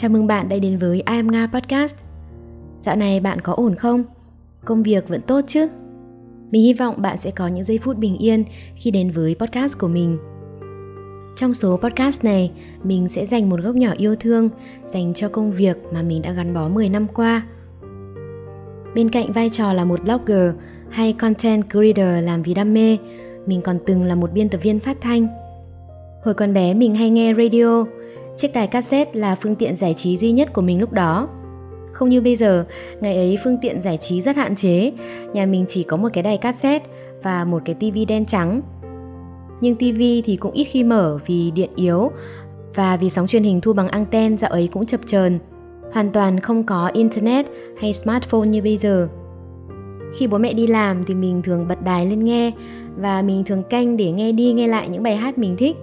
Chào mừng bạn đã đến với I Am Nga Podcast. Dạo này bạn có ổn không? Công việc vẫn tốt chứ? Mình hy vọng bạn sẽ có những giây phút bình yên khi đến với podcast của mình. Trong số podcast này, mình sẽ dành một góc nhỏ yêu thương dành cho công việc mà mình đã gắn bó 10 năm qua. Bên cạnh vai trò là một blogger hay content creator làm vì đam mê, mình còn từng là một biên tập viên phát thanh. Hồi còn bé mình hay nghe radio, chiếc đài cassette là phương tiện giải trí duy nhất của mình lúc đó. Không như bây giờ, ngày ấy phương tiện giải trí rất hạn chế, nhà mình chỉ có một cái đài cassette và một cái tivi đen trắng. Nhưng tivi thì cũng ít khi mở vì điện yếu và vì sóng truyền hình thu bằng anten dạo ấy cũng chập chờn, hoàn toàn không có internet hay smartphone như bây giờ. Khi bố mẹ đi làm thì mình thường bật đài lên nghe và mình thường canh để nghe đi nghe lại những bài hát mình thích.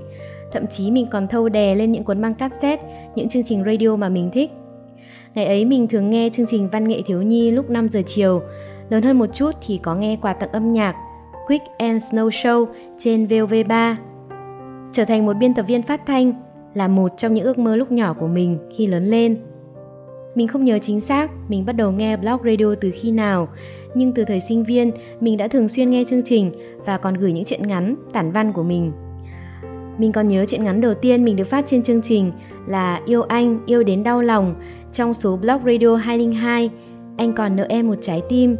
Thậm chí mình còn thâu đè lên những cuốn băng cassette, những chương trình radio mà mình thích. Ngày ấy mình thường nghe chương trình văn nghệ thiếu nhi lúc 5 giờ chiều. Lớn hơn một chút thì có nghe quà tặng âm nhạc Quick and Snow Show trên VOV3. Trở thành một biên tập viên phát thanh là một trong những ước mơ lúc nhỏ của mình khi lớn lên. Mình không nhớ chính xác mình bắt đầu nghe blog radio từ khi nào, nhưng từ thời sinh viên mình đã thường xuyên nghe chương trình và còn gửi những chuyện ngắn, tản văn của mình. Mình còn nhớ chuyện ngắn đầu tiên mình được phát trên chương trình là Yêu anh, yêu đến đau lòng trong số blog radio 202, anh còn nợ em một trái tim.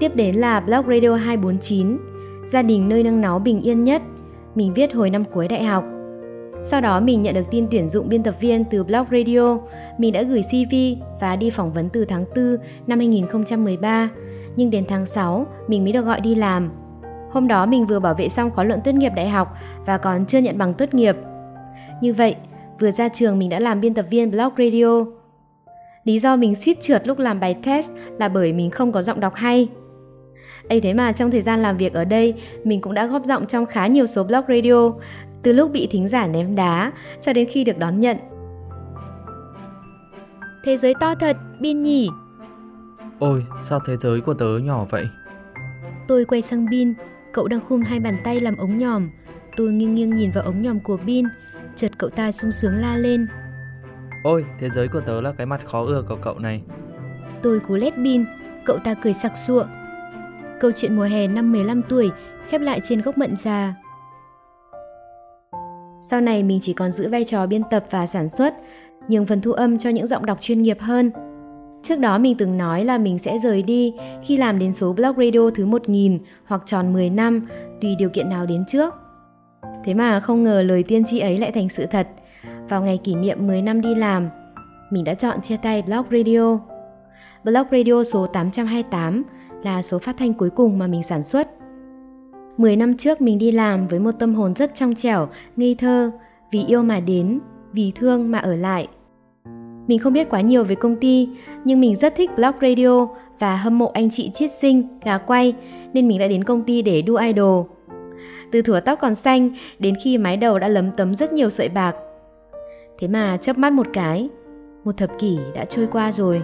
Tiếp đến là blog radio 249, gia đình nơi nâng náu bình yên nhất, mình viết hồi năm cuối đại học. Sau đó mình nhận được tin tuyển dụng biên tập viên từ blog radio, mình đã gửi CV và đi phỏng vấn từ tháng 4 năm 2013, nhưng đến tháng 6 mình mới được gọi đi làm. Hôm đó mình vừa bảo vệ xong khóa luận tốt nghiệp đại học và còn chưa nhận bằng tốt nghiệp. Như vậy, vừa ra trường mình đã làm biên tập viên blog radio. Lý do mình suýt trượt lúc làm bài test là bởi mình không có giọng đọc hay. ấy thế mà trong thời gian làm việc ở đây, mình cũng đã góp giọng trong khá nhiều số blog radio, từ lúc bị thính giả ném đá cho đến khi được đón nhận. Thế giới to thật, Bin nhỉ? Ôi, sao thế giới của tớ nhỏ vậy? Tôi quay sang Bin, cậu đang khum hai bàn tay làm ống nhòm. Tôi nghiêng nghiêng nhìn vào ống nhòm của Bin, chợt cậu ta sung sướng la lên. Ôi, thế giới của tớ là cái mặt khó ưa của cậu này. Tôi cú lét Bin, cậu ta cười sặc sụa. Câu chuyện mùa hè năm 15 tuổi khép lại trên gốc mận già. Sau này mình chỉ còn giữ vai trò biên tập và sản xuất, nhường phần thu âm cho những giọng đọc chuyên nghiệp hơn. Trước đó mình từng nói là mình sẽ rời đi khi làm đến số blog radio thứ 1000 hoặc tròn 10 năm, tùy điều kiện nào đến trước. Thế mà không ngờ lời tiên tri ấy lại thành sự thật. Vào ngày kỷ niệm 10 năm đi làm, mình đã chọn chia tay blog radio. Blog radio số 828 là số phát thanh cuối cùng mà mình sản xuất. 10 năm trước mình đi làm với một tâm hồn rất trong trẻo, ngây thơ, vì yêu mà đến, vì thương mà ở lại. Mình không biết quá nhiều về công ty, nhưng mình rất thích blog radio và hâm mộ anh chị chiết sinh, gà quay, nên mình đã đến công ty để đu idol. Từ thủa tóc còn xanh đến khi mái đầu đã lấm tấm rất nhiều sợi bạc. Thế mà chớp mắt một cái, một thập kỷ đã trôi qua rồi.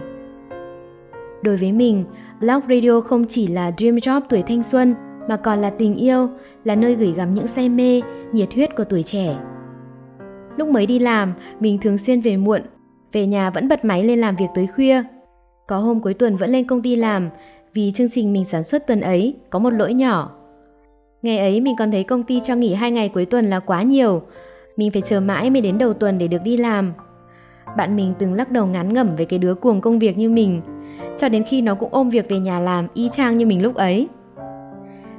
Đối với mình, blog radio không chỉ là dream job tuổi thanh xuân mà còn là tình yêu, là nơi gửi gắm những say mê, nhiệt huyết của tuổi trẻ. Lúc mới đi làm, mình thường xuyên về muộn, về nhà vẫn bật máy lên làm việc tới khuya. Có hôm cuối tuần vẫn lên công ty làm vì chương trình mình sản xuất tuần ấy có một lỗi nhỏ. Ngày ấy mình còn thấy công ty cho nghỉ hai ngày cuối tuần là quá nhiều. Mình phải chờ mãi mới đến đầu tuần để được đi làm. Bạn mình từng lắc đầu ngán ngẩm về cái đứa cuồng công việc như mình, cho đến khi nó cũng ôm việc về nhà làm y chang như mình lúc ấy.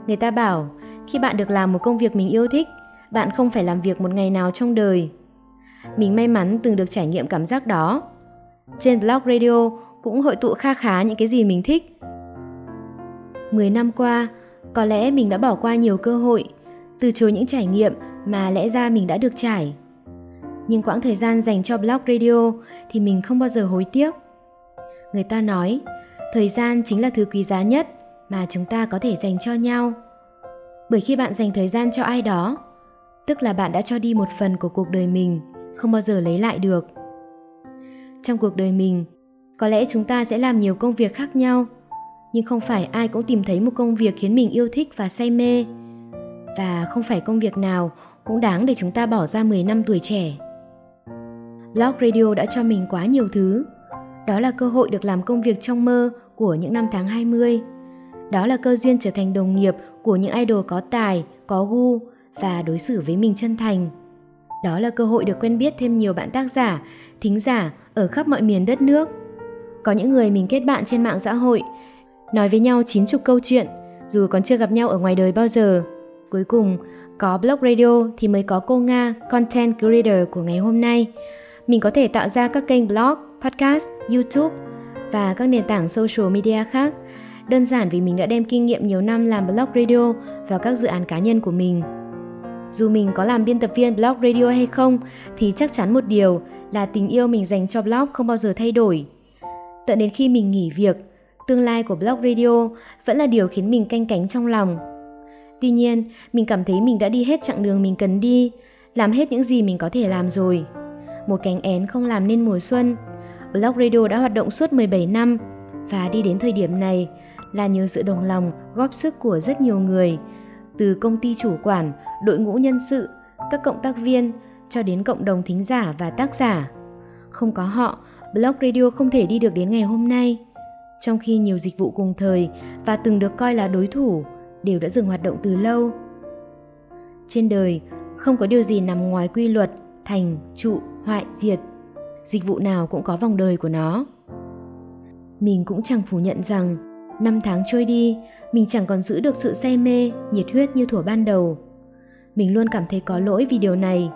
Người ta bảo, khi bạn được làm một công việc mình yêu thích, bạn không phải làm việc một ngày nào trong đời. Mình may mắn từng được trải nghiệm cảm giác đó. Trên blog radio cũng hội tụ kha khá những cái gì mình thích. 10 năm qua, có lẽ mình đã bỏ qua nhiều cơ hội, từ chối những trải nghiệm mà lẽ ra mình đã được trải. Nhưng quãng thời gian dành cho blog radio thì mình không bao giờ hối tiếc. Người ta nói, thời gian chính là thứ quý giá nhất mà chúng ta có thể dành cho nhau bởi khi bạn dành thời gian cho ai đó tức là bạn đã cho đi một phần của cuộc đời mình không bao giờ lấy lại được trong cuộc đời mình có lẽ chúng ta sẽ làm nhiều công việc khác nhau nhưng không phải ai cũng tìm thấy một công việc khiến mình yêu thích và say mê và không phải công việc nào cũng đáng để chúng ta bỏ ra 10 năm tuổi trẻ. Blog Radio đã cho mình quá nhiều thứ. Đó là cơ hội được làm công việc trong mơ của những năm tháng 20. Đó là cơ duyên trở thành đồng nghiệp của những idol có tài, có gu và đối xử với mình chân thành. Đó là cơ hội được quen biết thêm nhiều bạn tác giả, thính giả ở khắp mọi miền đất nước. Có những người mình kết bạn trên mạng xã hội, nói với nhau chín chục câu chuyện, dù còn chưa gặp nhau ở ngoài đời bao giờ. Cuối cùng, có blog radio thì mới có cô Nga, content creator của ngày hôm nay. Mình có thể tạo ra các kênh blog, podcast, YouTube và các nền tảng social media khác. Đơn giản vì mình đã đem kinh nghiệm nhiều năm làm blog radio vào các dự án cá nhân của mình. Dù mình có làm biên tập viên blog radio hay không thì chắc chắn một điều là tình yêu mình dành cho blog không bao giờ thay đổi. Tận đến khi mình nghỉ việc, tương lai của blog radio vẫn là điều khiến mình canh cánh trong lòng. Tuy nhiên, mình cảm thấy mình đã đi hết chặng đường mình cần đi, làm hết những gì mình có thể làm rồi. Một cánh én không làm nên mùa xuân. Blog Radio đã hoạt động suốt 17 năm và đi đến thời điểm này là nhờ sự đồng lòng, góp sức của rất nhiều người, từ công ty chủ quản, đội ngũ nhân sự, các cộng tác viên cho đến cộng đồng thính giả và tác giả. Không có họ, Blog Radio không thể đi được đến ngày hôm nay. Trong khi nhiều dịch vụ cùng thời và từng được coi là đối thủ đều đã dừng hoạt động từ lâu. Trên đời, không có điều gì nằm ngoài quy luật thành, trụ, hoại, diệt. Dịch vụ nào cũng có vòng đời của nó. Mình cũng chẳng phủ nhận rằng năm tháng trôi đi, mình chẳng còn giữ được sự say mê, nhiệt huyết như thuở ban đầu. Mình luôn cảm thấy có lỗi vì điều này,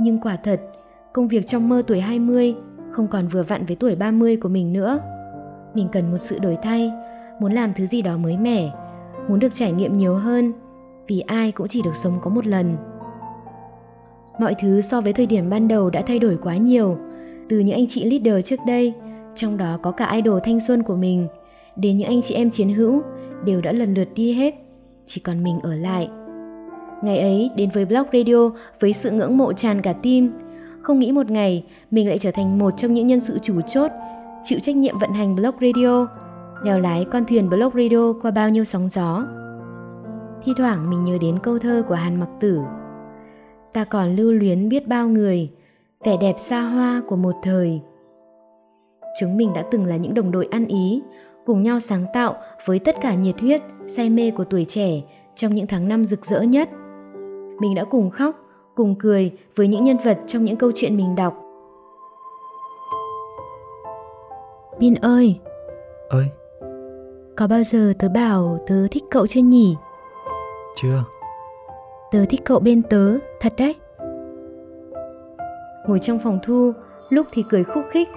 nhưng quả thật, công việc trong mơ tuổi 20 không còn vừa vặn với tuổi 30 của mình nữa. Mình cần một sự đổi thay, muốn làm thứ gì đó mới mẻ, muốn được trải nghiệm nhiều hơn, vì ai cũng chỉ được sống có một lần. Mọi thứ so với thời điểm ban đầu đã thay đổi quá nhiều, từ những anh chị leader trước đây, trong đó có cả idol thanh xuân của mình, đến những anh chị em chiến hữu đều đã lần lượt đi hết, chỉ còn mình ở lại. Ngày ấy đến với Blog Radio với sự ngưỡng mộ tràn cả tim, không nghĩ một ngày mình lại trở thành một trong những nhân sự chủ chốt, chịu trách nhiệm vận hành Blog Radio, lèo lái con thuyền Blog Radio qua bao nhiêu sóng gió. Thi thoảng mình nhớ đến câu thơ của Hàn Mặc Tử. Ta còn lưu luyến biết bao người, vẻ đẹp xa hoa của một thời. Chúng mình đã từng là những đồng đội ăn ý, cùng nhau sáng tạo với tất cả nhiệt huyết, say mê của tuổi trẻ trong những tháng năm rực rỡ nhất. Mình đã cùng khóc, cùng cười với những nhân vật trong những câu chuyện mình đọc. Bin ơi! Ơi! Có bao giờ tớ bảo tớ thích cậu chưa nhỉ? Chưa. Tớ thích cậu bên tớ, thật đấy. Ngồi trong phòng thu, lúc thì cười khúc khích,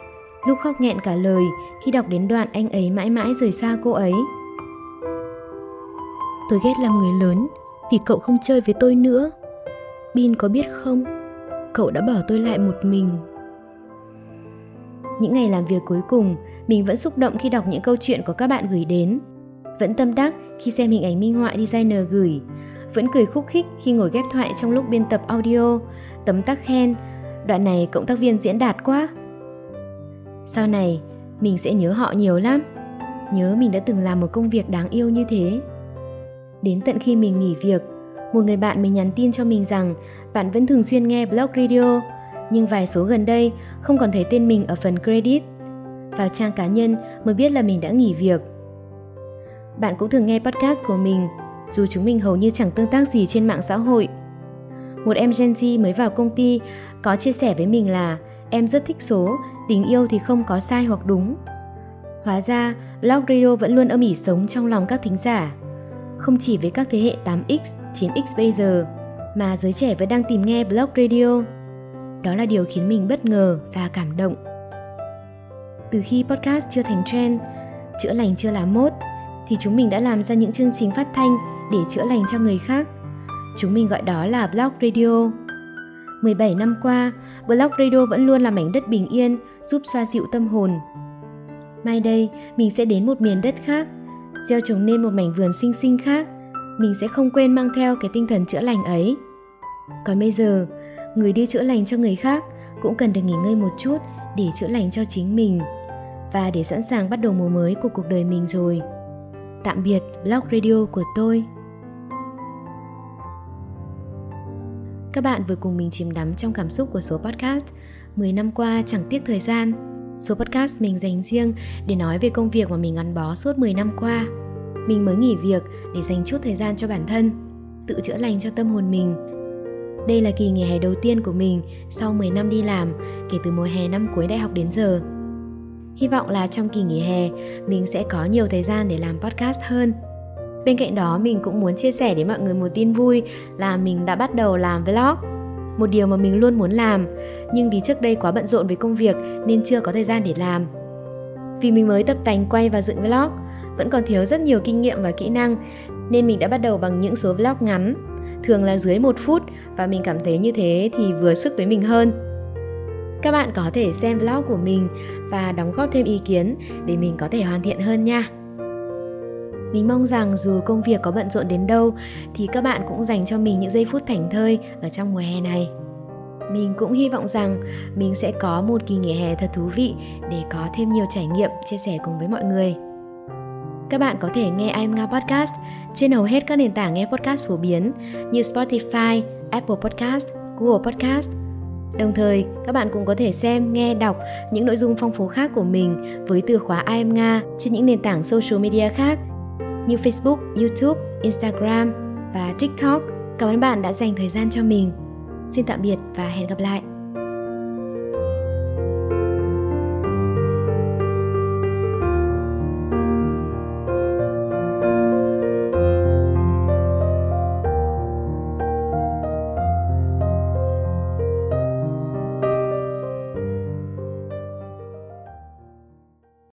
lúc khóc nghẹn cả lời khi đọc đến đoạn anh ấy mãi mãi rời xa cô ấy. Tôi ghét làm người lớn vì cậu không chơi với tôi nữa. Bin có biết không, cậu đã bỏ tôi lại một mình. Những ngày làm việc cuối cùng, mình vẫn xúc động khi đọc những câu chuyện của các bạn gửi đến. Vẫn tâm đắc khi xem hình ảnh minh họa designer gửi. Vẫn cười khúc khích khi ngồi ghép thoại trong lúc biên tập audio, tấm tắc khen. Đoạn này cộng tác viên diễn đạt quá. Sau này, mình sẽ nhớ họ nhiều lắm. Nhớ mình đã từng làm một công việc đáng yêu như thế. Đến tận khi mình nghỉ việc, một người bạn mình nhắn tin cho mình rằng bạn vẫn thường xuyên nghe blog radio, nhưng vài số gần đây không còn thấy tên mình ở phần credit. Vào trang cá nhân mới biết là mình đã nghỉ việc. Bạn cũng thường nghe podcast của mình, dù chúng mình hầu như chẳng tương tác gì trên mạng xã hội. Một em Gen Z mới vào công ty có chia sẻ với mình là em rất thích số, tình yêu thì không có sai hoặc đúng. Hóa ra, blog radio vẫn luôn âm ỉ sống trong lòng các thính giả. Không chỉ với các thế hệ 8X, 9X bây giờ, mà giới trẻ vẫn đang tìm nghe blog radio. Đó là điều khiến mình bất ngờ và cảm động. Từ khi podcast chưa thành trend, chữa lành chưa là mốt, thì chúng mình đã làm ra những chương trình phát thanh để chữa lành cho người khác. Chúng mình gọi đó là blog radio. 17 năm qua, blog radio vẫn luôn là mảnh đất bình yên, giúp xoa dịu tâm hồn. Mai đây, mình sẽ đến một miền đất khác, gieo trồng nên một mảnh vườn xinh xinh khác. Mình sẽ không quên mang theo cái tinh thần chữa lành ấy. Còn bây giờ, người đi chữa lành cho người khác cũng cần được nghỉ ngơi một chút để chữa lành cho chính mình và để sẵn sàng bắt đầu mùa mới của cuộc đời mình rồi. Tạm biệt blog radio của tôi. Các bạn vừa cùng mình chìm đắm trong cảm xúc của số podcast 10 năm qua chẳng tiếc thời gian. Số podcast mình dành riêng để nói về công việc mà mình gắn bó suốt 10 năm qua. Mình mới nghỉ việc để dành chút thời gian cho bản thân, tự chữa lành cho tâm hồn mình. Đây là kỳ nghỉ hè đầu tiên của mình sau 10 năm đi làm, kể từ mùa hè năm cuối đại học đến giờ. Hy vọng là trong kỳ nghỉ hè, mình sẽ có nhiều thời gian để làm podcast hơn. Bên cạnh đó, mình cũng muốn chia sẻ đến mọi người một tin vui là mình đã bắt đầu làm vlog một điều mà mình luôn muốn làm. Nhưng vì trước đây quá bận rộn với công việc nên chưa có thời gian để làm. Vì mình mới tập tành, quay và dựng vlog, vẫn còn thiếu rất nhiều kinh nghiệm và kỹ năng, nên mình đã bắt đầu bằng những số vlog ngắn, thường là dưới một phút, và mình cảm thấy như thế thì vừa sức với mình hơn. Các bạn có thể xem vlog của mình và đóng góp thêm ý kiến để mình có thể hoàn thiện hơn nha mình mong rằng dù công việc có bận rộn đến đâu thì các bạn cũng dành cho mình những giây phút thảnh thơi ở trong mùa hè này. Mình cũng hy vọng rằng mình sẽ có một kỳ nghỉ hè thật thú vị để có thêm nhiều trải nghiệm chia sẻ cùng với mọi người. Các bạn có thể nghe I'm Nga Podcast trên hầu hết các nền tảng nghe podcast phổ biến như Spotify, Apple Podcast, Google Podcast. Đồng thời, các bạn cũng có thể xem, nghe, đọc những nội dung phong phú khác của mình với từ khóa I'm Nga trên những nền tảng social media khác như Facebook, YouTube, Instagram và TikTok. Cảm ơn bạn đã dành thời gian cho mình. Xin tạm biệt và hẹn gặp lại.